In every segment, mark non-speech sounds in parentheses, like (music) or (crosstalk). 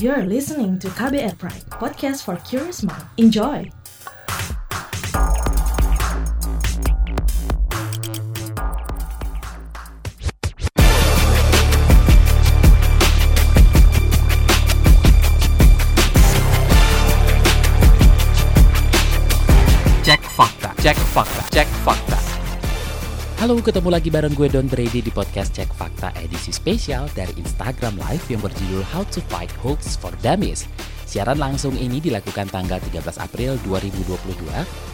You're listening to KBR Pride, podcast for curious mind. Enjoy! Cek fakta, cek fakta, cek fakta. Halo, ketemu lagi bareng gue Don Brady di podcast Cek Fakta edisi spesial dari Instagram Live yang berjudul How to Fight Hoax for Dummies. Siaran langsung ini dilakukan tanggal 13 April 2022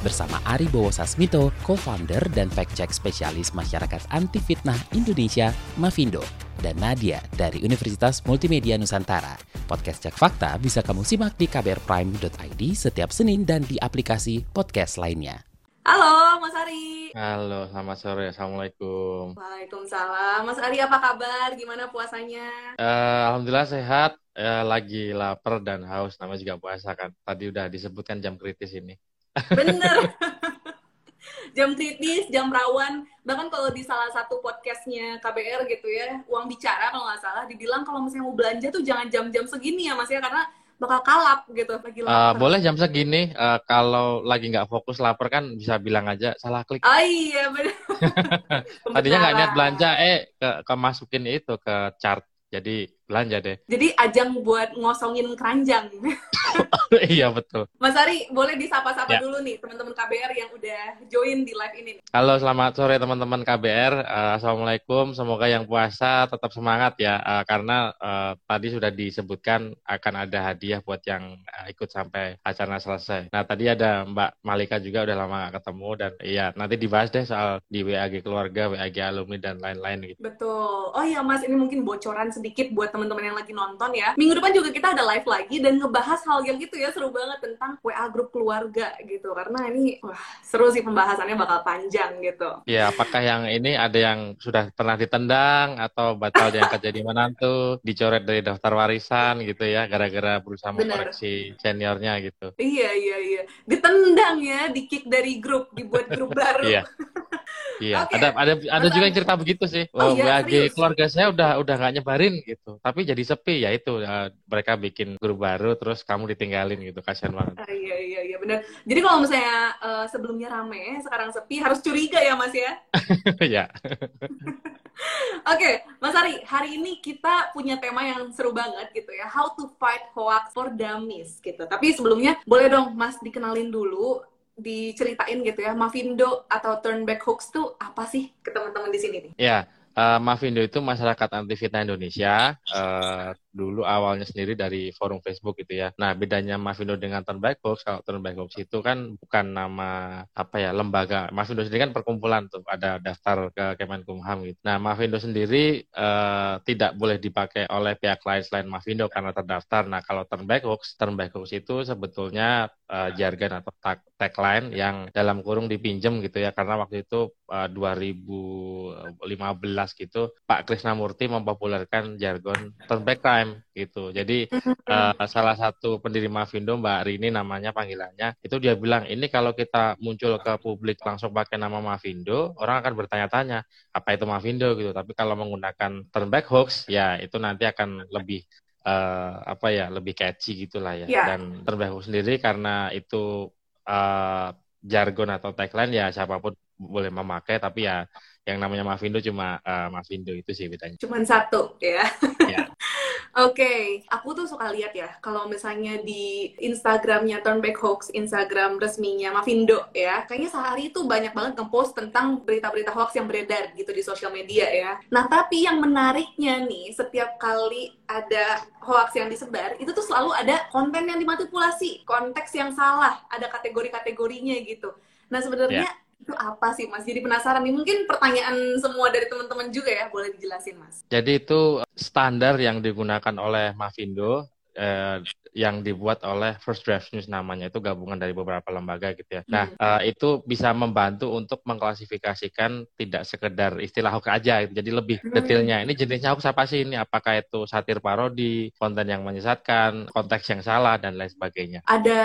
bersama Ari Bowo Sasmito, co-founder dan fact-check spesialis masyarakat anti fitnah Indonesia, Mavindo, dan Nadia dari Universitas Multimedia Nusantara. Podcast Cek Fakta bisa kamu simak di kbrprime.id setiap Senin dan di aplikasi podcast lainnya. Halo, Mas Ari. Halo, selamat sore. Assalamualaikum. Waalaikumsalam. Mas Ari, apa kabar? Gimana puasanya? Eh, Alhamdulillah sehat. Eh, lagi lapar dan haus. Namanya juga puasa kan. Tadi udah disebutkan jam kritis ini. Bener. (laughs) jam kritis, jam rawan. Bahkan kalau di salah satu podcastnya KBR gitu ya, uang bicara kalau nggak salah, dibilang kalau misalnya mau belanja tuh jangan jam-jam segini ya Mas ya, karena bakal kalap gitu lagi Eh, lapar. boleh jam segini. eh, kalau lagi nggak fokus lapar kan bisa bilang aja salah klik. Oh iya, bener. (laughs) Tadinya nggak niat belanja, eh ke, kemasukin itu ke chart. Jadi belanja deh. Jadi ajang buat ngosongin keranjang. (laughs) iya betul. Mas Ari, boleh disapa-sapa Ya. dulu nih teman-teman KBR yang udah join di live ini. nih. Halo, selamat sore teman-teman KBR. Eh, Assalamualaikum. Semoga yang puasa tetap semangat ya, Eh, karena eh, tadi sudah disebutkan akan ada hadiah buat yang eh, ikut sampai acara selesai. Nah, tadi ada Mbak Malika juga udah lama gak ketemu dan iya nanti dibahas deh soal di WAG keluarga, WAG alumni dan lain-lain gitu. Betul. Oh iya Mas, ini mungkin bocoran sedikit buat teman-teman yang lagi nonton ya. Minggu depan juga kita ada live lagi dan ngebahas hal yang itu ya seru banget tentang WA grup keluarga gitu. Karena ini wah seru sih pembahasannya bakal panjang gitu. Ya, apakah yang ini ada yang sudah pernah ditendang atau batal diangkat jadi menantu, dicoret dari daftar warisan gitu ya, gara-gara berusaha Benar. mengkoreksi seniornya gitu. Iya iya iya. Ditendang ya, di kick dari grup, dibuat grup (laughs) baru. Iya. Iya, Oke. ada ada ada juga yang cerita begitu sih. Oh Oh, iya, keluarga saya udah udah nggak nyebarin gitu, tapi jadi sepi ya itu eh, mereka bikin grup baru terus kamu ditinggalin gitu, kasihan banget. Ah, iya iya iya benar. Jadi kalau misalnya eh, sebelumnya rame, sekarang sepi harus curiga ya Mas ya. (laughs) ya. (laughs) Oke, Mas Ari, hari ini kita punya tema yang seru banget gitu ya, how to fight hoax for dummies gitu. Tapi sebelumnya boleh dong Mas dikenalin dulu, diceritain gitu ya, Mavindo atau turn back hoax tuh apa sih ke teman-teman di sini nih? Ya, eh, Mavindo itu masyarakat anti fitnah Indonesia. Eh, dulu awalnya sendiri dari forum Facebook gitu ya. Nah, bedanya Mavindo dengan Turn Back Hoax, kalau Turn Back Hoax itu kan bukan nama apa ya lembaga. Mavindo sendiri kan perkumpulan tuh, ada daftar ke Kemenkumham gitu. Nah, Mavindo sendiri eh, tidak boleh dipakai oleh pihak lain selain Mavindo karena terdaftar. Nah, kalau Turn Back Hoax, Turn Back Hoax itu sebetulnya eh, jargon atau tag- tagline yang dalam kurung dipinjam gitu ya karena waktu itu eh, 2015 gitu Pak Krisnamurti mempopulerkan jargon turn back crime gitu. Jadi eh, salah satu pendiri Mavindo Mbak Rini namanya panggilannya itu dia bilang ini kalau kita muncul ke publik langsung pakai nama Mavindo orang akan bertanya-tanya apa itu Mavindo gitu. Tapi kalau menggunakan turn back hoax ya itu nanti akan lebih eh, apa ya lebih catchy gitulah ya. Ya. Dan hoax sendiri karena itu eh, jargon atau tagline ya siapa pun boleh memakai tapi ya yang namanya Mavindo cuma eh, Mavindo itu sih bedanya. Cuman satu ya. Ya. (laughs) Oke, aku tuh suka lihat ya kalau misalnya di Instagramnya Turn Back Hoax, Instagram resminya Mavindo ya, kayaknya sehari itu banyak banget ngepost tentang berita-berita hoax yang beredar gitu di sosial media ya. Nah, tapi yang menariknya nih, setiap kali ada hoax yang disebar, itu tuh selalu ada konten yang dimanipulasi, konteks yang salah, ada kategori-kategorinya gitu. Nah, sebenarnya itu apa sih, Mas? Jadi penasaran nih. Mungkin pertanyaan semua dari teman-teman juga ya, boleh dijelasin, Mas. Jadi itu standar yang digunakan oleh Mavindo eh, yang dibuat oleh First Draft News namanya itu gabungan dari beberapa lembaga gitu ya. Nah eh, itu bisa membantu untuk mengklasifikasikan tidak sekedar istilah hoax aja, gitu. jadi lebih Hmm. detailnya. Ini jenisnya hoax apa sih ini? Apakah itu satir parodi, konten yang menyesatkan, konteks yang salah dan lain sebagainya. Ada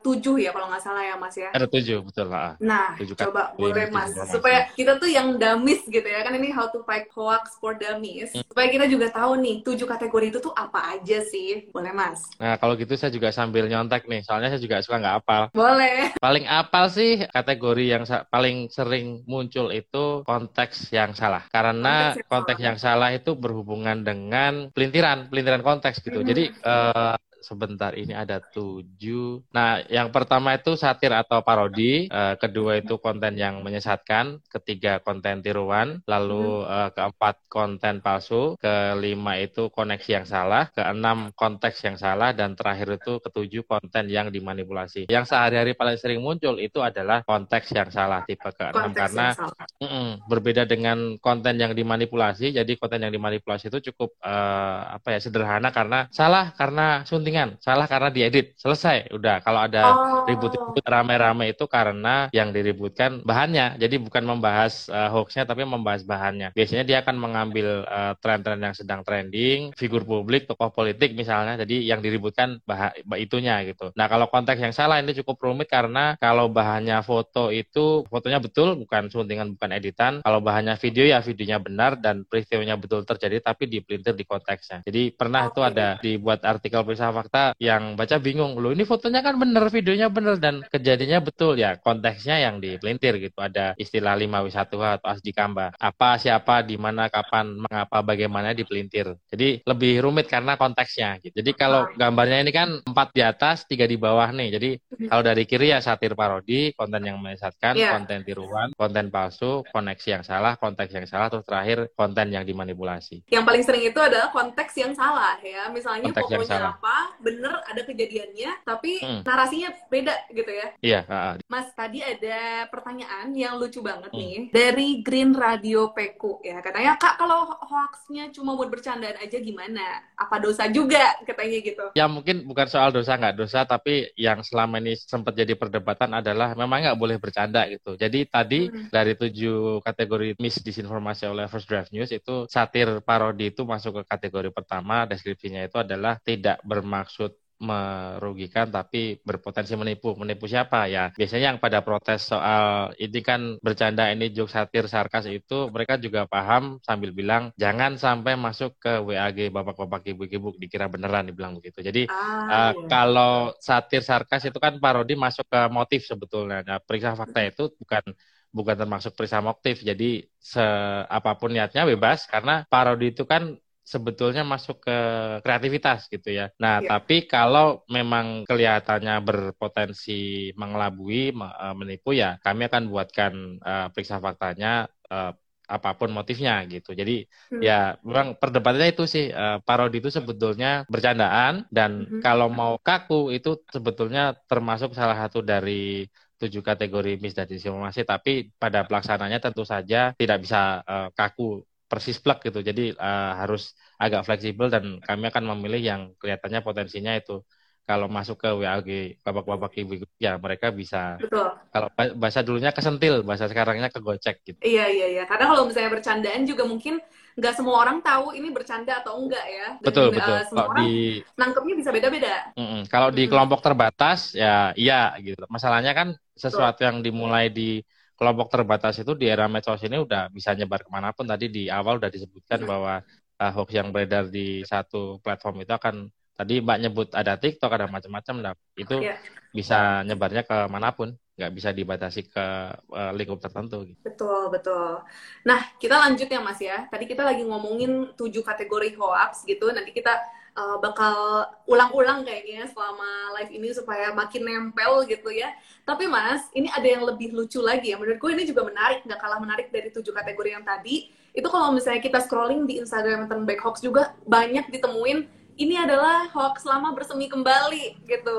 tujuh ya kalau nggak salah ya Mas ya. Ada tujuh betul lah. Nah, Tujuh coba boleh Mas supaya kita tuh yang dummies gitu ya kan ini how to fight hoax for dummies Hmm. supaya kita juga tahu nih tujuh kategori itu tuh apa aja sih Boleh Mas. Nah, kalau gitu saya juga sambil nyontek nih, soalnya saya juga suka nggak apal. Boleh. Paling apal sih kategori yang paling sering muncul itu konteks yang salah. Karena konteks yang, konteks salah. yang salah itu berhubungan dengan pelintiran, pelintiran konteks gitu. Mm -hmm. Jadi uh, sebentar ini ada tujuh. Nah, yang pertama itu satir atau parodi, uh, kedua itu konten yang menyesatkan, ketiga konten tiruan, lalu uh, keempat konten palsu, kelima itu koneksi yang salah, keenam konteks yang salah, dan terakhir itu ketujuh konten yang dimanipulasi. Yang sehari-hari paling sering muncul itu adalah konteks yang salah tipe keenam. Karena mm -mm, berbeda dengan konten yang dimanipulasi. Jadi konten yang dimanipulasi itu cukup uh, apa ya sederhana karena salah karena sunting settingan, salah karena diedit. Selesai, udah. Kalau ada oh. ribut-ribut rame-rame itu karena yang diributkan bahannya. Jadi bukan membahas uh, hoaxnya, tapi membahas bahannya. Biasanya dia akan mengambil uh, tren-tren yang sedang trending, figur publik, tokoh politik misalnya. Jadi yang diributkan bah itunya gitu. Nah kalau konteks yang salah ini cukup rumit karena kalau bahannya foto itu fotonya betul, bukan suntingan, bukan editan. Kalau bahannya video ya videonya benar dan peristiwanya betul terjadi, tapi dipelintir di konteksnya. Jadi pernah okay. itu ada dibuat artikel filsafat fakta yang baca bingung. Loh ini fotonya kan bener videonya bener dan kejadiannya betul. Ya konteksnya yang dipelintir gitu. Ada istilah lima wisatu atau asdi kamba. Apa siapa di mana kapan mengapa bagaimana dipelintir. Jadi lebih rumit karena konteksnya gitu. Jadi kalau gambarnya ini kan empat di atas tiga di bawah nih. Jadi mm-hmm. kalau dari kiri ya satir parodi konten yang menyesatkan yeah. konten tiruan konten palsu koneksi yang salah konteks yang salah terus terakhir konten yang dimanipulasi. Yang paling sering itu adalah konteks yang salah ya. Misalnya konteks pokoknya apa bener ada kejadiannya tapi hmm. narasinya beda gitu ya. Iya uh, mas tadi ada pertanyaan yang lucu banget hmm. nih dari Green Radio Peku ya. Katanya kak kalau hoaxnya cuma buat bercandaan aja gimana? Apa dosa juga? Katanya gitu. Ya mungkin bukan soal dosa nggak dosa tapi yang selama ini sempat jadi perdebatan adalah memang nggak boleh bercanda gitu. Jadi tadi hmm. dari tujuh kategori disinformasi oleh First Draft News itu satir parodi itu masuk ke kategori pertama deskripsinya itu adalah tidak bermaksud bermaksud merugikan tapi berpotensi menipu. Menipu siapa ya? Biasanya yang pada protes soal ini kan bercanda ini joke satir sarkas itu mereka juga paham sambil bilang jangan sampai masuk ke WAG bapak-bapak ibu-ibu dikira beneran dibilang begitu. Jadi ah, uh, iya. kalau satir sarkas itu kan parodi masuk ke motif sebetulnya. Nah, periksa fakta itu bukan bukan termasuk periksa motif. Jadi se apa pun niatnya bebas karena parodi itu kan sebetulnya masuk ke kreativitas gitu ya. Nah, ya. tapi kalau memang kelihatannya berpotensi mengelabui, eh, menipu ya, kami akan buatkan uh, periksa faktanya uh, apa pun motifnya gitu. Jadi hmm. ya memang perdebatannya itu sih uh, parodi itu sebetulnya bercandaan dan hmm. kalau mau kaku itu sebetulnya termasuk salah satu dari tujuh kategori misdisinformasi tapi pada pelaksananya tentu saja tidak bisa uh, kaku persis plug gitu. Jadi uh, harus agak fleksibel dan kami akan memilih yang kelihatannya potensinya itu. Kalau masuk ke WAG babak-babak ibu ya mereka bisa. Betul. kalau bahasa dulunya kesentil bahasa sekarangnya kegocek gitu. Iya iya iya. Karena kalau misalnya bercandaan juga mungkin nggak semua orang tahu ini bercanda atau enggak ya. Dan, betul uh, betul. semua kalau orang di nangkepnya bisa beda-beda. Mm -mm. kalau di kelompok terbatas ya iya gitu. Masalahnya kan sesuatu betul. yang dimulai di kelompok terbatas itu di era medsos ini udah bisa nyebar ke mana pun. Tadi di awal udah disebutkan hmm. bahwa uh, hoax yang beredar di satu platform itu akan tadi Mbak nyebut ada TikTok ada macam-macam, nah itu yeah. bisa nyebarnya ke mana pun, nggak bisa dibatasi ke uh, lingkup tertentu. Gitu. Betul betul. Nah kita lanjut ya Mas ya. Tadi kita lagi ngomongin tujuh kategori hoax gitu. Nanti kita uh, bakal ulang-ulang kayaknya selama live ini supaya makin nempel gitu ya. Tapi Mas, ini ada yang lebih lucu lagi ya. Menurutku ini juga menarik, nggak kalah menarik dari tujuh kategori yang tadi. Itu kalau misalnya kita scrolling di Instagram Turn Back Hoax juga banyak ditemuin ini adalah hoax lama bersemi kembali gitu.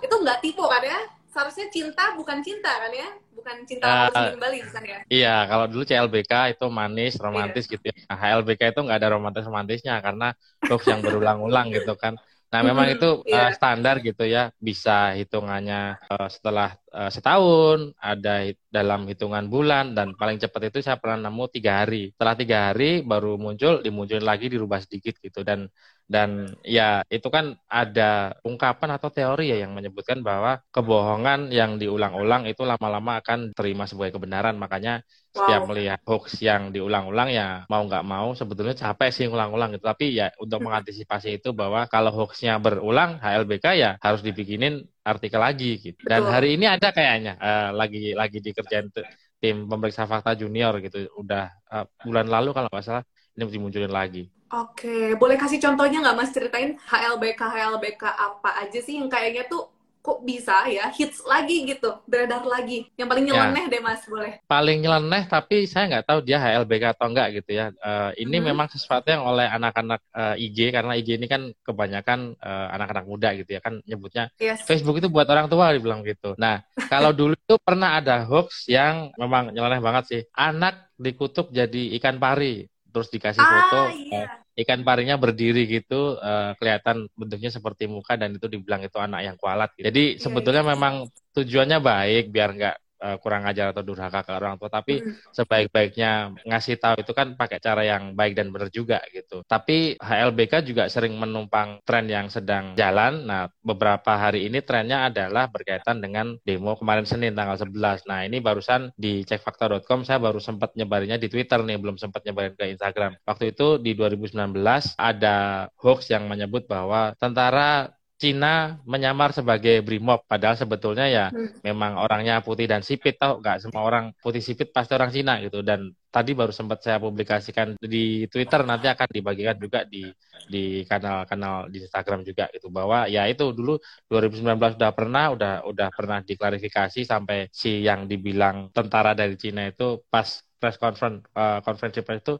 Itu nggak tipu kan ya? Seharusnya cinta bukan cinta kan ya? bukan cinta uh, kembali bukan ya? Iya, kalau dulu CLBK itu manis, romantis iya. gitu ya. Nah, HLBK itu nggak ada romantis-romantisnya karena hoax yang berulang-ulang gitu kan. Nah, memang itu uh, (laughs) standar gitu ya, bisa hitungannya uh, setelah uh, setahun, ada dalam hitungan bulan, dan paling cepat itu saya pernah nemu tiga hari. Setelah tiga hari baru muncul, dimunculin lagi dirubah sedikit gitu. Dan Dan ya itu kan ada ungkapan atau teori ya yang menyebutkan bahwa kebohongan yang diulang-ulang itu lama-lama akan terima sebagai kebenaran. Makanya setiap melihat hoax yang diulang-ulang ya mau nggak mau sebetulnya capek sih ulang-ulang gitu. Tapi ya untuk mengantisipasi itu bahwa kalau hoaxnya berulang HLBK ya harus dibikinin artikel lagi gitu. Dan hari ini ada kayaknya uh, lagi lagi dikerjain tim pemeriksa fakta junior gitu. Udah uh, bulan lalu kalau nggak salah ini dimunculin lagi. Oke, boleh kasih contohnya nggak Mas ceritain HLBK HLBK apa aja sih yang kayaknya tuh kok bisa ya hits lagi gitu beredar lagi yang paling ya. nyeleneh ya. deh mas boleh paling nyeleneh tapi saya nggak tahu dia HLBK atau enggak gitu ya uh, ini hmm. memang sesuatu yang oleh anak-anak uh, eh, IG karena IG ini kan kebanyakan uh, anak-anak muda gitu ya kan nyebutnya yes. Facebook itu buat orang tua dibilang gitu nah kalau dulu itu pernah ada hoax yang memang nyeleneh banget sih anak dikutuk jadi ikan pari terus dikasih ah, foto iya ikan parinya berdiri gitu uh, kelihatan bentuknya seperti muka dan itu dibilang itu anak yang kualat. Gitu. Jadi iya, sebetulnya iya. memang tujuannya baik biar nggak uh, kurang ajar atau durhaka ke orang tua tapi hmm. sebaik-baiknya ngasih tahu itu kan pakai cara yang baik dan benar juga gitu. Tapi HLBK juga sering menumpang tren yang sedang jalan. Nah beberapa hari ini trennya adalah berkaitan dengan demo kemarin Senin tanggal 11 nah ini barusan di cekfakta.com saya baru sempat nyebarinya di Twitter nih belum sempat nyebarin ke Instagram. Waktu itu di 2019 ada hoax yang menyebut bahwa tentara Cina menyamar sebagai brimob. Padahal sebetulnya ya hmm. memang orangnya putih dan sipit tau nggak? Semua orang putih sipit pasti orang Cina gitu. Dan tadi baru sempat saya publikasikan di Twitter nanti akan dibagikan juga di di kanal-kanal di Instagram juga gitu. Bahwa ya itu dulu 2019 udah pernah udah udah pernah diklarifikasi sampai si yang dibilang tentara dari Cina itu pas press conference uh, konferensi press itu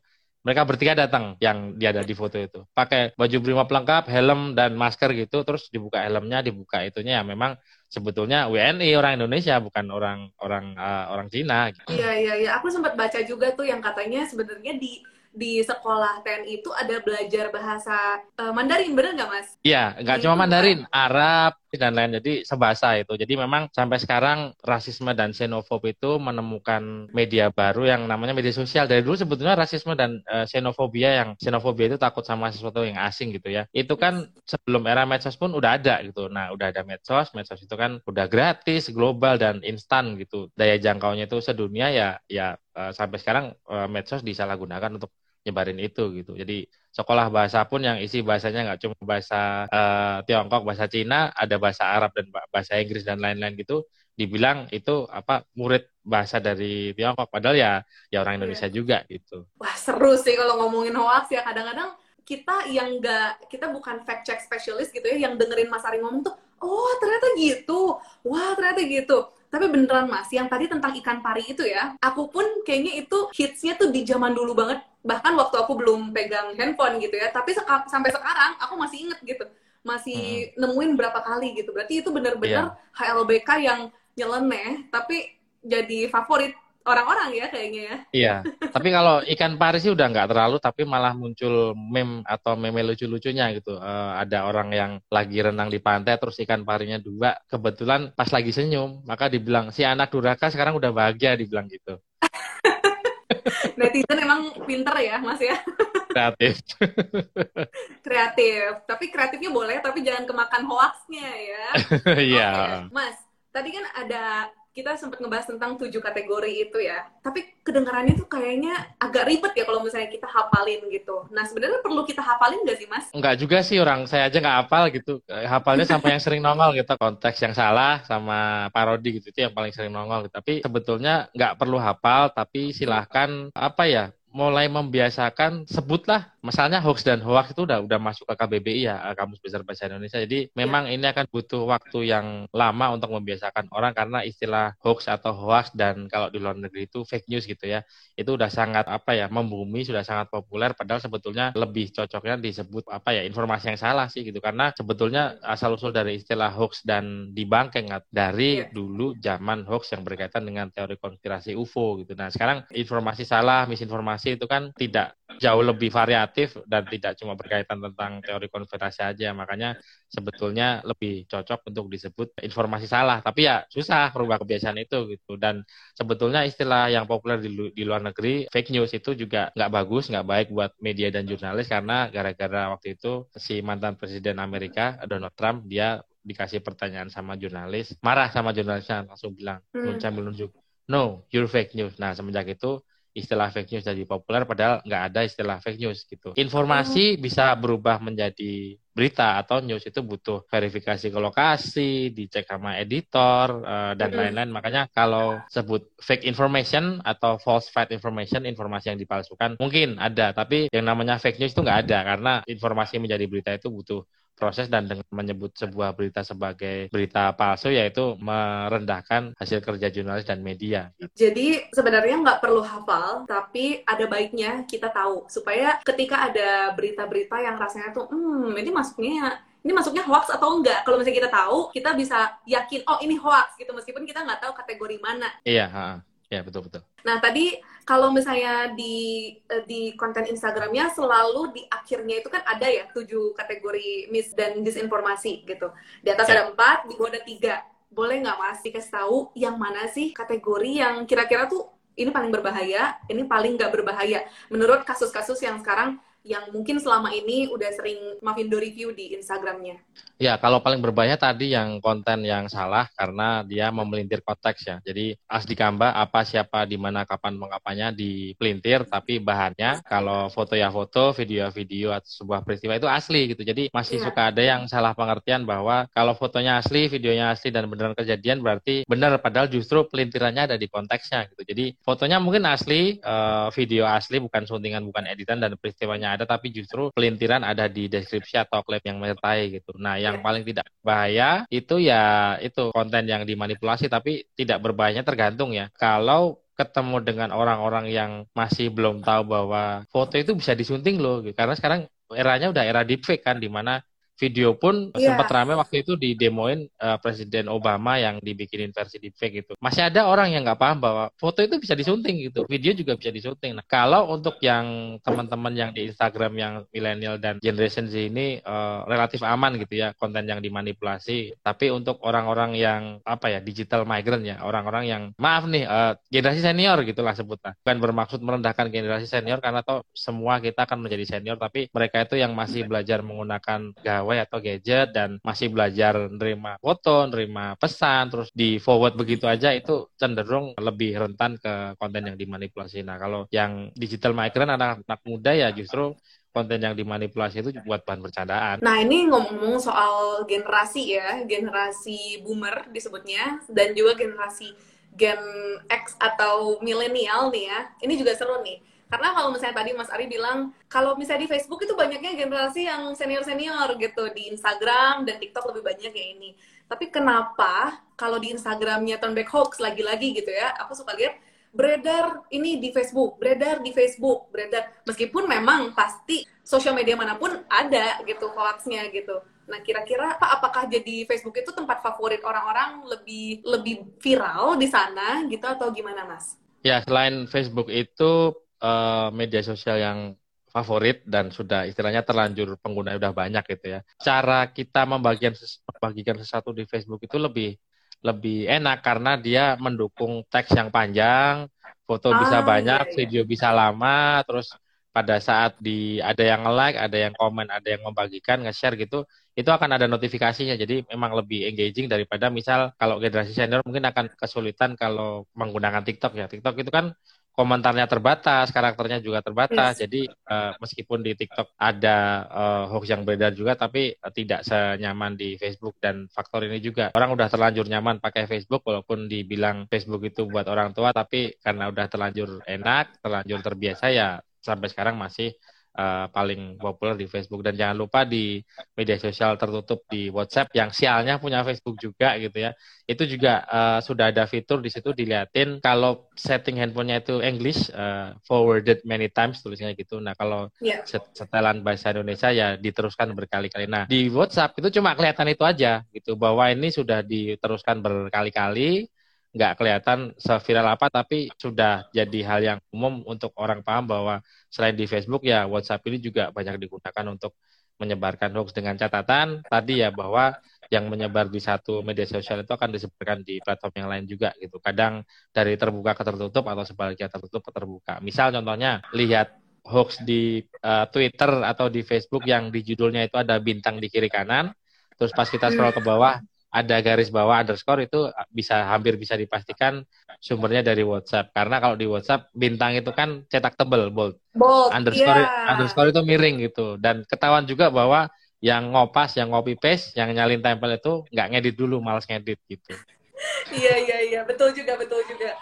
mereka bertiga datang yang dia ada di foto itu pakai baju brimob lengkap helm dan masker gitu terus dibuka helmnya dibuka itunya ya memang sebetulnya WNI orang Indonesia bukan orang orang uh, orang Cina gitu. iya iya iya aku sempat baca juga tuh yang katanya sebenarnya di di sekolah TNI itu ada belajar bahasa uh, Mandarin, bener nggak mas? Iya, nggak cuma Mandarin? Arab dan lain. Jadi sebahasa itu. Jadi memang sampai sekarang rasisme dan xenofob itu menemukan media baru yang namanya media sosial. Dari dulu sebetulnya rasisme dan uh, xenofobia yang xenofobia itu takut sama sesuatu yang asing gitu ya. Itu kan sebelum era medsos pun udah ada gitu. Nah, udah ada medsos, medsos itu kan udah gratis, global dan instan gitu. Daya jangkaunya itu sedunia ya ya uh, sampai sekarang uh, medsos disalahgunakan untuk nyebarin itu gitu. Jadi sekolah bahasa pun yang isi bahasanya nggak cuma bahasa uh, Tiongkok, bahasa Cina, ada bahasa Arab dan bahasa Inggris dan lain-lain gitu. Dibilang itu apa murid bahasa dari Tiongkok, padahal ya ya orang Indonesia yeah. juga gitu. Wah seru sih kalau ngomongin hoax ya kadang-kadang kita yang nggak kita bukan fact check specialist gitu ya yang dengerin Mas Ari ngomong tuh oh ternyata gitu wah ternyata gitu tapi beneran mas, yang tadi tentang ikan pari itu ya, aku pun kayaknya itu hitsnya tuh di zaman dulu banget. Bahkan waktu aku belum pegang handphone gitu ya. Tapi seka sampai sekarang aku masih inget gitu. Masih hmm. nemuin berapa kali gitu. Berarti itu bener-bener yeah. HLBK yang nyeleneh, tapi jadi favorit orang-orang ya kayaknya ya. Iya, (laughs) tapi kalau ikan pari sih udah nggak terlalu, tapi malah muncul meme atau meme lucu-lucunya gitu. Uh, ada orang yang lagi renang di pantai, terus ikan parinya dua, kebetulan pas lagi senyum, maka dibilang si anak duraka sekarang udah bahagia, dibilang gitu. (laughs) Netizen emang pinter ya, Mas ya. (laughs) Kreatif. kreatif, tapi kreatifnya boleh, tapi jangan kemakan hoaxnya ya. Iya. okay. Mas, tadi kan ada kita sempat ngebahas tentang tujuh kategori itu ya. Tapi kedengarannya tuh kayaknya agak ribet ya kalau misalnya kita hapalin gitu. Nah sebenarnya perlu kita hafalin nggak sih mas? Enggak juga sih orang saya aja nggak hafal gitu. Hafalnya (laughs) sampai yang sering nongol gitu. Konteks yang salah sama parodi gitu itu yang paling sering nongol. Gitu. Tapi sebetulnya nggak perlu hafal. Tapi silahkan apa ya mulai membiasakan sebutlah misalnya hoax dan hoax itu udah udah masuk ke KBBI ya eh, Kamus Besar Bahasa Indonesia. Jadi memang ya. ini akan butuh waktu yang lama untuk membiasakan orang karena istilah hoax atau hoax dan kalau di luar negeri itu fake news gitu ya. Itu udah sangat apa ya membumi sudah sangat populer padahal sebetulnya lebih cocoknya disebut apa ya informasi yang salah sih gitu karena sebetulnya asal usul dari istilah hoax dan dibangkeng dari ya. dulu zaman hoax yang berkaitan dengan teori konspirasi UFO gitu. Nah, sekarang informasi salah, misinformasi itu kan tidak jauh lebih variatif dan tidak cuma berkaitan tentang teori konspirasi aja. Makanya sebetulnya lebih cocok untuk disebut informasi salah. Tapi ya susah merubah kebiasaan itu gitu. Dan sebetulnya istilah yang populer di, di luar negeri fake news itu juga nggak bagus, nggak baik buat media dan jurnalis karena gara-gara waktu itu si mantan presiden Amerika Donald Trump dia dikasih pertanyaan sama jurnalis, marah sama jurnalisnya langsung bilang, hmm. sambil nunjuk, no, you're fake news. Nah semenjak itu istilah fake news jadi populer padahal nggak ada istilah fake news gitu. Informasi hmm. bisa berubah menjadi berita atau news itu butuh verifikasi ke lokasi, dicek sama editor uh, dan lain-lain. Makanya kalau sebut fake information atau false fact information, informasi yang dipalsukan mungkin ada, tapi yang namanya fake news itu nggak ada karena informasi menjadi berita itu butuh proses dan dengan menyebut sebuah berita sebagai berita palsu yaitu merendahkan hasil kerja jurnalis dan media. Jadi sebenarnya nggak perlu hafal, tapi ada baiknya kita tahu supaya ketika ada berita-berita yang rasanya tuh, hmm ini masuknya ini masuknya hoax atau enggak? Kalau misalnya kita tahu, kita bisa yakin, oh ini hoax gitu, meskipun kita nggak tahu kategori mana. Iya, ya betul betul. Nah tadi kalau misalnya di eh, di konten Instagramnya selalu di akhirnya itu kan ada ya tujuh kategori mis dan disinformasi gitu. Di atas ya. ada empat, di bawah ada tiga. Boleh nggak mas dikasih tahu yang mana sih kategori yang kira-kira tuh ini paling berbahaya, ini paling nggak berbahaya menurut kasus-kasus yang sekarang yang mungkin selama ini udah sering Mavindo review di Instagramnya? Ya, kalau paling berbahaya tadi yang konten yang salah karena dia memelintir konteks ya. Jadi asli kamba apa siapa di mana kapan mengapanya dipelintir tapi bahannya kalau foto ya foto, video ya video atau sebuah peristiwa itu asli gitu. Jadi masih ya. suka ada yang salah pengertian bahwa kalau fotonya asli, videonya asli dan beneran kejadian berarti benar padahal justru pelintirannya ada di konteksnya gitu. Jadi fotonya mungkin asli, eh, video asli bukan suntingan bukan editan dan peristiwanya ada tapi justru pelintiran ada di deskripsi atau klip yang menyertai gitu. Nah, yang paling tidak bahaya itu ya itu konten yang dimanipulasi tapi tidak berbahayanya tergantung ya. Kalau ketemu dengan orang-orang yang masih belum tahu bahwa foto itu bisa disunting loh gitu. Karena sekarang eranya udah era deepfake kan di mana video pun yeah. sempat ramai waktu itu di demoin uh, Presiden Obama yang dibikinin versi deepfake itu. Masih ada orang yang nggak paham bahwa foto itu bisa disunting gitu, video juga bisa disunting. Nah, kalau untuk yang teman-teman yang di Instagram yang milenial dan generation Z ini uh, relatif aman gitu ya konten yang dimanipulasi. Tapi untuk orang-orang yang apa ya digital migrant ya, orang-orang yang maaf nih uh, generasi senior gitulah sebutnya. Bukan bermaksud merendahkan generasi senior karena toh semua kita akan menjadi senior, tapi mereka itu yang masih belajar menggunakan gawai gawai atau gadget dan masih belajar nerima foto, nerima pesan, terus di forward begitu aja itu cenderung lebih rentan ke konten yang dimanipulasi. Nah kalau yang digital migrant anak-anak muda ya justru konten yang dimanipulasi itu buat bahan bercandaan. Nah ini ngomong soal generasi ya, generasi boomer disebutnya, dan juga generasi Gen X atau milenial nih ya. Ini juga seru nih karena kalau misalnya tadi Mas Ari bilang, kalau misalnya di Facebook itu banyaknya generasi yang senior-senior gitu. Di Instagram dan TikTok lebih banyak ya ini. Tapi kenapa kalau di Instagramnya Back Hoax lagi-lagi gitu ya, aku suka lihat beredar ini di Facebook, beredar di Facebook, beredar. Meskipun memang pasti sosial media mana pun ada gitu hoaxnya gitu. Nah, kira-kira apa apakah jadi Facebook itu tempat favorit orang-orang lebih lebih viral di sana gitu atau gimana, Mas? Ya, selain Facebook itu uh, media sosial yang favorit dan sudah istilahnya terlanjur pengguna udah banyak gitu ya. Cara kita membagikan membagikan sesuatu di Facebook itu lebih lebih enak karena dia mendukung teks yang panjang, foto ah, bisa banyak, iya, iya. video bisa lama, terus pada saat di ada yang like, ada yang komen, ada yang membagikan, nge-share gitu, itu akan ada notifikasinya. Jadi memang lebih engaging daripada misal kalau generasi senior mungkin akan kesulitan kalau menggunakan TikTok ya. TikTok itu kan komentarnya terbatas, karakternya juga terbatas. Yes. Jadi uh, meskipun di TikTok ada uh, hoax yang beredar juga, tapi uh, tidak senyaman di Facebook dan faktor ini juga orang udah terlanjur nyaman pakai Facebook, walaupun dibilang Facebook itu buat orang tua, tapi karena udah terlanjur enak, terlanjur terbiasa ya sampai sekarang masih uh, paling populer di Facebook. Dan jangan lupa di media sosial tertutup di WhatsApp yang sialnya punya Facebook juga gitu ya. Itu juga uh, sudah ada fitur di situ diliatin kalau setting handphonenya itu English uh, forwarded many times tulisnya gitu. Nah kalau yeah. setelan bahasa Indonesia ya diteruskan berkali-kali. Nah di WhatsApp itu cuma kelihatan itu aja gitu. Bahwa ini sudah diteruskan berkali-kali nggak kelihatan seviral apa, tapi sudah jadi hal yang umum untuk orang paham bahwa selain di Facebook ya WhatsApp ini juga banyak digunakan untuk menyebarkan hoax dengan catatan tadi ya bahwa yang menyebar di satu media sosial itu akan disebarkan di platform yang lain juga gitu. Kadang dari terbuka ke tertutup atau sebaliknya tertutup ke terbuka. Misal contohnya lihat hoax di uh, Twitter atau di Facebook yang di judulnya itu ada bintang di kiri kanan, terus pas kita scroll ke bawah ada garis bawah underscore itu bisa hampir bisa dipastikan sumbernya dari WhatsApp. Karena kalau di WhatsApp bintang itu kan cetak tebel bold, bold underscore yeah. underscore itu miring gitu. Dan ketahuan juga bahwa yang ngopas yang copy paste yang nyalin tempel itu nggak ngedit dulu malas ngedit gitu. (laughs) Iya iya iya. Betul juga betul juga.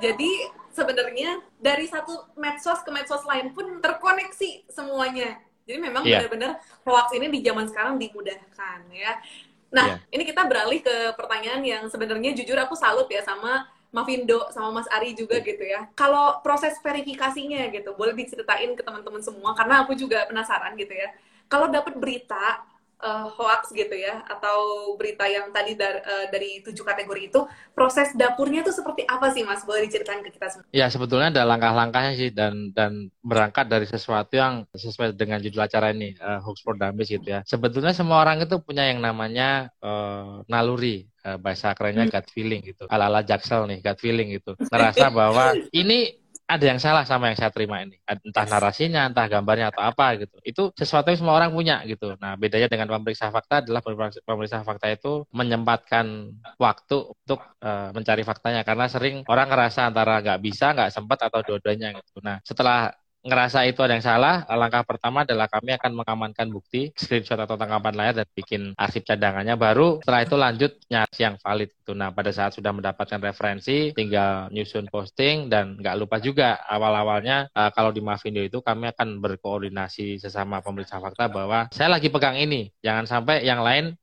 Jadi sebenarnya dari satu medsos ke medsos lain pun terkoneksi semuanya. Jadi memang yeah. benar-benar hoax ini di zaman sekarang dimudahkan ya Nah, yeah. ini kita beralih ke pertanyaan yang sebenarnya jujur aku salut ya sama Mavindo sama Mas Ari juga gitu ya. Kalau proses verifikasinya gitu, boleh diceritain ke teman-teman semua karena aku juga penasaran gitu ya. Kalau dapat berita uh, hoax gitu ya atau berita yang tadi dar, uh, dari tujuh kategori itu proses dapurnya itu seperti apa sih mas boleh diceritakan ke kita semua? Ya sebetulnya ada langkah-langkahnya sih dan dan berangkat dari sesuatu yang sesuai dengan judul acara ini uh, hoax for dummies gitu ya. Sebetulnya semua orang itu punya yang namanya uh, naluri bahasa kerennya hmm. gut feeling gitu ala-ala jaksel nih gut feeling gitu ngerasa bahwa (laughs) ini ada yang salah sama yang saya terima ini. Entah narasinya, entah gambarnya atau apa gitu. Itu sesuatu yang semua orang punya gitu. Nah, bedanya dengan pemeriksa fakta adalah pemeriksa fakta itu menyempatkan waktu untuk uh, mencari faktanya karena sering orang ngerasa antara nggak bisa, nggak sempat atau dua-duanya gitu. Nah, setelah ngerasa itu ada yang salah, langkah pertama adalah kami akan mengamankan bukti, screenshot atau tangkapan layar dan bikin arsip cadangannya. Baru setelah itu lanjut nyari yang valid. Itu. Nah pada saat sudah mendapatkan referensi, tinggal nyusun posting dan nggak lupa juga awal-awalnya uh, kalau di Mavindo itu kami akan berkoordinasi sesama pemeriksa fakta bahwa saya lagi pegang ini, jangan sampai yang lain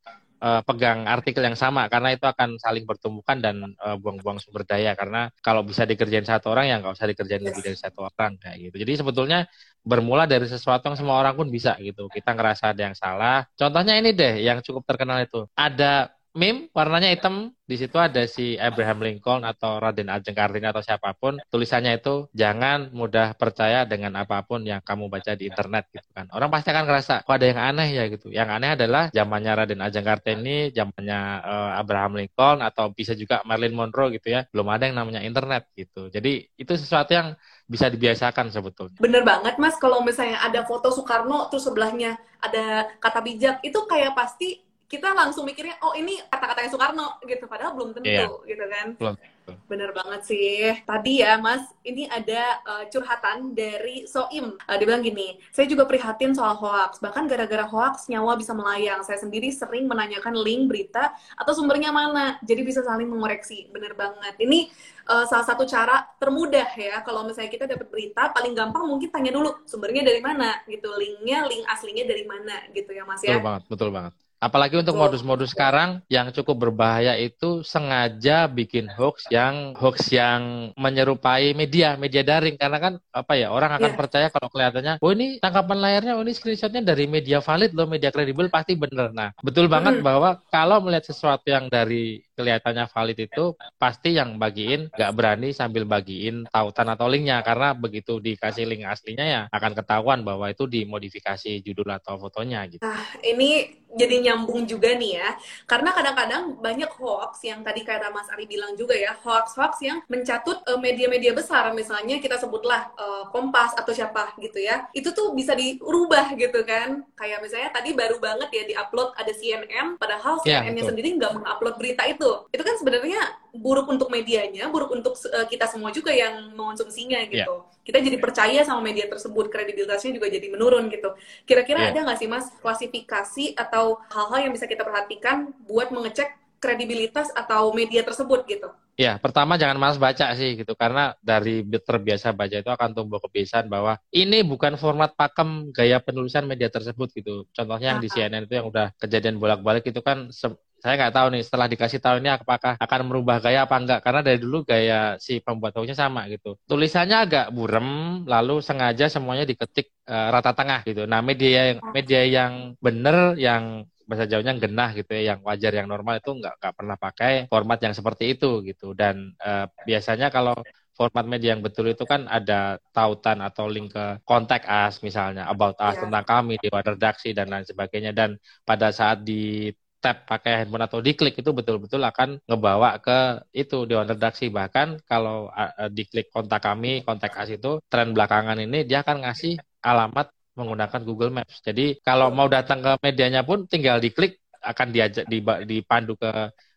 uh, pegang artikel yang sama karena itu akan saling bertumbukan dan uh, buang-buang sumber daya karena kalau bisa dikerjain satu orang ya nggak usah dikerjain lebih dari satu orang kayak gitu. Jadi sebetulnya bermula dari sesuatu yang semua orang pun bisa gitu. Kita ngerasa ada yang salah. Contohnya ini deh yang cukup terkenal itu. Ada meme warnanya hitam. Di situ ada si Abraham Lincoln atau Raden Ajeng Kartini atau siapa pun. Tulisannya itu jangan mudah percaya dengan apa pun yang kamu baca di internet gitu kan. Orang pasti akan ngerasa kok ada yang aneh ya gitu. Yang aneh adalah zamannya Raden Ajeng Kartini zamannya uh, Abraham Lincoln atau bisa juga Marilyn Monroe gitu ya. Belum ada yang namanya internet gitu. Jadi itu sesuatu yang bisa dibiasakan sebetulnya. Bener banget mas, kalau misalnya ada foto Soekarno terus sebelahnya ada kata bijak, itu kayak pasti kita langsung mikirnya oh ini kata-katanya Soekarno gitu. Padahal belum tentu yeah. gitu kan. Belum bener banget sih. Tadi ya mas ini ada uh, curhatan dari Soim. Uh, dia bilang gini saya juga prihatin soal hoax. Bahkan gara-gara hoax nyawa bisa melayang. Saya sendiri sering menanyakan link berita atau sumbernya mana jadi bisa saling mengoreksi. Bener banget. Ini uh, salah satu cara termudah ya. Kalau misalnya kita dapat berita paling gampang mungkin tanya dulu sumbernya dari mana? Gitu. Linknya link aslinya dari mana gitu ya mas ya. Betul banget betul banget Apalagi untuk modus-modus sekarang yang cukup berbahaya itu sengaja bikin hoax yang hoax yang menyerupai media, media daring karena kan apa ya orang akan yeah. percaya kalau kelihatannya, oh ini tangkapan layarnya, oh ini screenshotnya dari media valid loh, media kredibel pasti bener. Nah betul banget bahwa kalau melihat sesuatu yang dari kelihatannya valid itu pasti yang bagiin nggak berani sambil bagiin tautan atau linknya. Karena begitu dikasih link aslinya ya akan ketahuan bahwa itu dimodifikasi judul atau fotonya gitu. Nah ini jadi nyambung juga nih ya. Karena kadang-kadang banyak hoax yang tadi kata Mas Ari bilang juga ya hoax-hoax yang mencatut uh, media-media besar. Misalnya kita sebutlah uh, Kompas atau siapa gitu ya. Itu tuh bisa dirubah gitu kan. Kayak misalnya tadi baru banget ya diupload ada CNN padahal CNN-nya yeah, sendiri nggak mengupload berita itu itu itu kan sebenarnya buruk untuk medianya buruk untuk uh, kita semua juga yang mengonsumsinya gitu yeah. kita jadi percaya sama media tersebut kredibilitasnya juga jadi menurun gitu kira-kira yeah. ada nggak sih mas klasifikasi atau hal-hal yang bisa kita perhatikan buat mengecek kredibilitas atau media tersebut gitu Ya, pertama jangan malas baca sih gitu karena dari terbiasa baca itu akan tumbuh kebiasaan bahwa ini bukan format pakem gaya penulisan media tersebut gitu. Contohnya yang di CNN itu yang udah kejadian bolak-balik itu kan saya nggak tahu nih setelah dikasih tahu ini apakah akan merubah gaya apa enggak karena dari dulu gaya si pembuat hoaxnya sama gitu tulisannya agak burem lalu sengaja semuanya diketik uh, rata tengah gitu nah media yang media yang bener yang bahasa Jawanya genah gitu ya, yang wajar yang normal itu nggak nggak pernah pakai format yang seperti itu gitu. Dan uh, biasanya kalau format media yang betul itu kan ada tautan atau link ke kontak us misalnya about us yeah. tentang kami di redaksi dan lain sebagainya dan pada saat di tap pakai handphone atau diklik itu betul-betul akan ngebawa ke itu dewan redaksi. Bahkan kalau uh, diklik kontak kami kontak us itu tren belakangan ini dia akan ngasih alamat menggunakan Google Maps. Jadi kalau mau datang ke medianya pun tinggal diklik akan diajak dipandu ke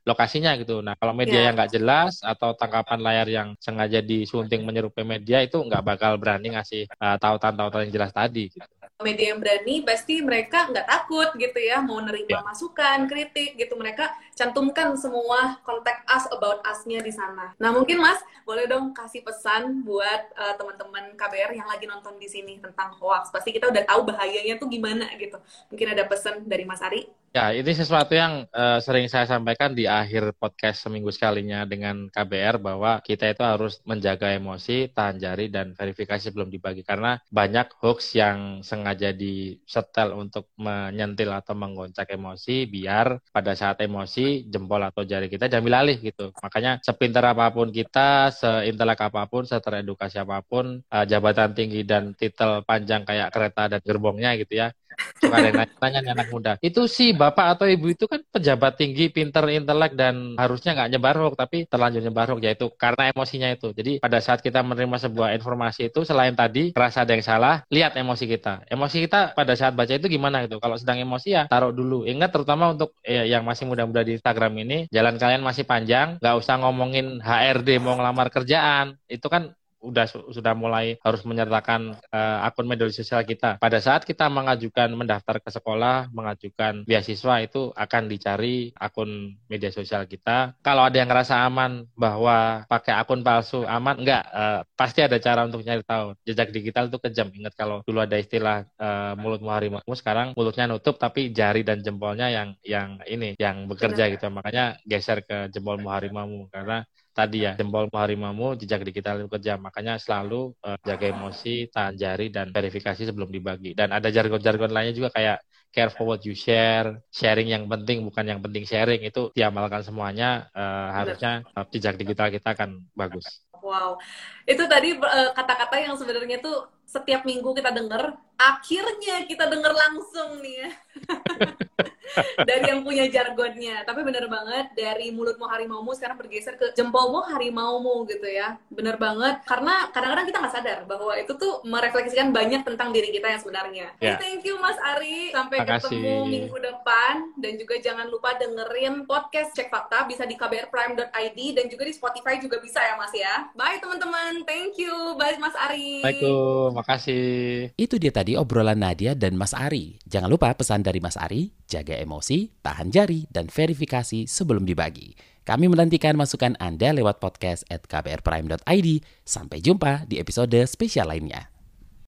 lokasinya gitu. Nah, kalau media yeah. yang nggak jelas atau tangkapan layar yang sengaja disunting menyerupai media itu nggak bakal berani ngasih uh, tautan-tautan yang jelas tadi. Gitu media yang berani pasti mereka nggak takut gitu ya mau nerima yeah. masukan kritik gitu mereka cantumkan semua kontak us about us-nya di sana nah mungkin mas boleh dong kasih pesan buat uh, teman-teman KBR yang lagi nonton di sini tentang hoax pasti kita udah tahu bahayanya tuh gimana gitu mungkin ada pesan dari mas Ari Ya, ini sesuatu yang uh, sering saya sampaikan di akhir podcast seminggu sekalinya dengan KBR bahwa kita itu harus menjaga emosi, tahan jari, dan verifikasi sebelum dibagi. Karena banyak hoax yang sengaja disetel untuk menyentil atau menggoncak emosi biar pada saat emosi jempol atau jari kita diambil alih gitu. Makanya sepintar apa pun kita, seintelek apa pun, seteredukasi apa pun, uh, jabatan tinggi dan titel panjang kayak kereta dan gerbongnya gitu ya, suka ada yang nanya, nanya anak muda. Itu sih bapak atau ibu itu kan pejabat tinggi, pinter, intelek dan harusnya nggak nyebar hoax, tapi terlanjur nyebar hoax yaitu karena emosinya itu. Jadi pada saat kita menerima sebuah informasi itu selain tadi rasa ada yang salah, lihat emosi kita. Emosi kita pada saat baca itu gimana gitu. Kalau sedang emosi ya taruh dulu. Ingat terutama untuk ya, yang masih muda-muda di Instagram ini, jalan kalian masih panjang, nggak usah ngomongin HRD mau ngelamar kerjaan. Itu kan udah sudah mulai harus menyertakan uh, akun media sosial kita. Pada saat kita mengajukan mendaftar ke sekolah, mengajukan beasiswa itu akan dicari akun media sosial kita. Kalau ada yang ngerasa aman bahwa pakai akun palsu aman, enggak, uh, pasti ada cara untuk nyari tahu. Jejak digital itu kejam. Ingat kalau dulu ada istilah uh, mulut harimau, sekarang mulutnya nutup tapi jari dan jempolnya yang yang ini yang bekerja gitu. Makanya geser ke jempol harimau karena tadi ya jempol harimau jejak digital kejam makanya selalu uh, jaga emosi tahan jari dan verifikasi sebelum dibagi. Dan ada jargon-jargon lainnya juga kayak care for what you share sharing yang penting bukan yang penting sharing. Itu diamalkan semuanya uh, harusnya uh, jejak digital kita akan bagus. Wow. Itu tadi kata-kata uh, yang sebenarnya tuh setiap minggu kita dengar akhirnya kita dengar langsung nih ya (laughs) dari yang punya jargonnya. Tapi bener banget dari mulutmu harimaumu sekarang bergeser ke jempolmu harimaumu gitu ya. Bener banget. Karena kadang-kadang kita nggak sadar bahwa itu tuh merefleksikan banyak tentang diri kita yang sebenarnya. Yeah. Thank you Mas Ari. Sampai Makasih. ketemu minggu depan. Dan juga jangan lupa dengerin podcast Cek Fakta bisa di kbrprime.id dan juga di Spotify juga bisa ya Mas ya. Bye teman-teman. Thank you. Bye Mas Ari. Assalamualaikum. Makasih. Itu dia tadi obrolan Nadia dan Mas Ari. Jangan lupa pesan dari Mas Ari, jaga emosi, tahan jari, dan verifikasi sebelum dibagi. Kami menantikan masukan Anda lewat podcast at kbrprime.id. Sampai jumpa di episode spesial lainnya.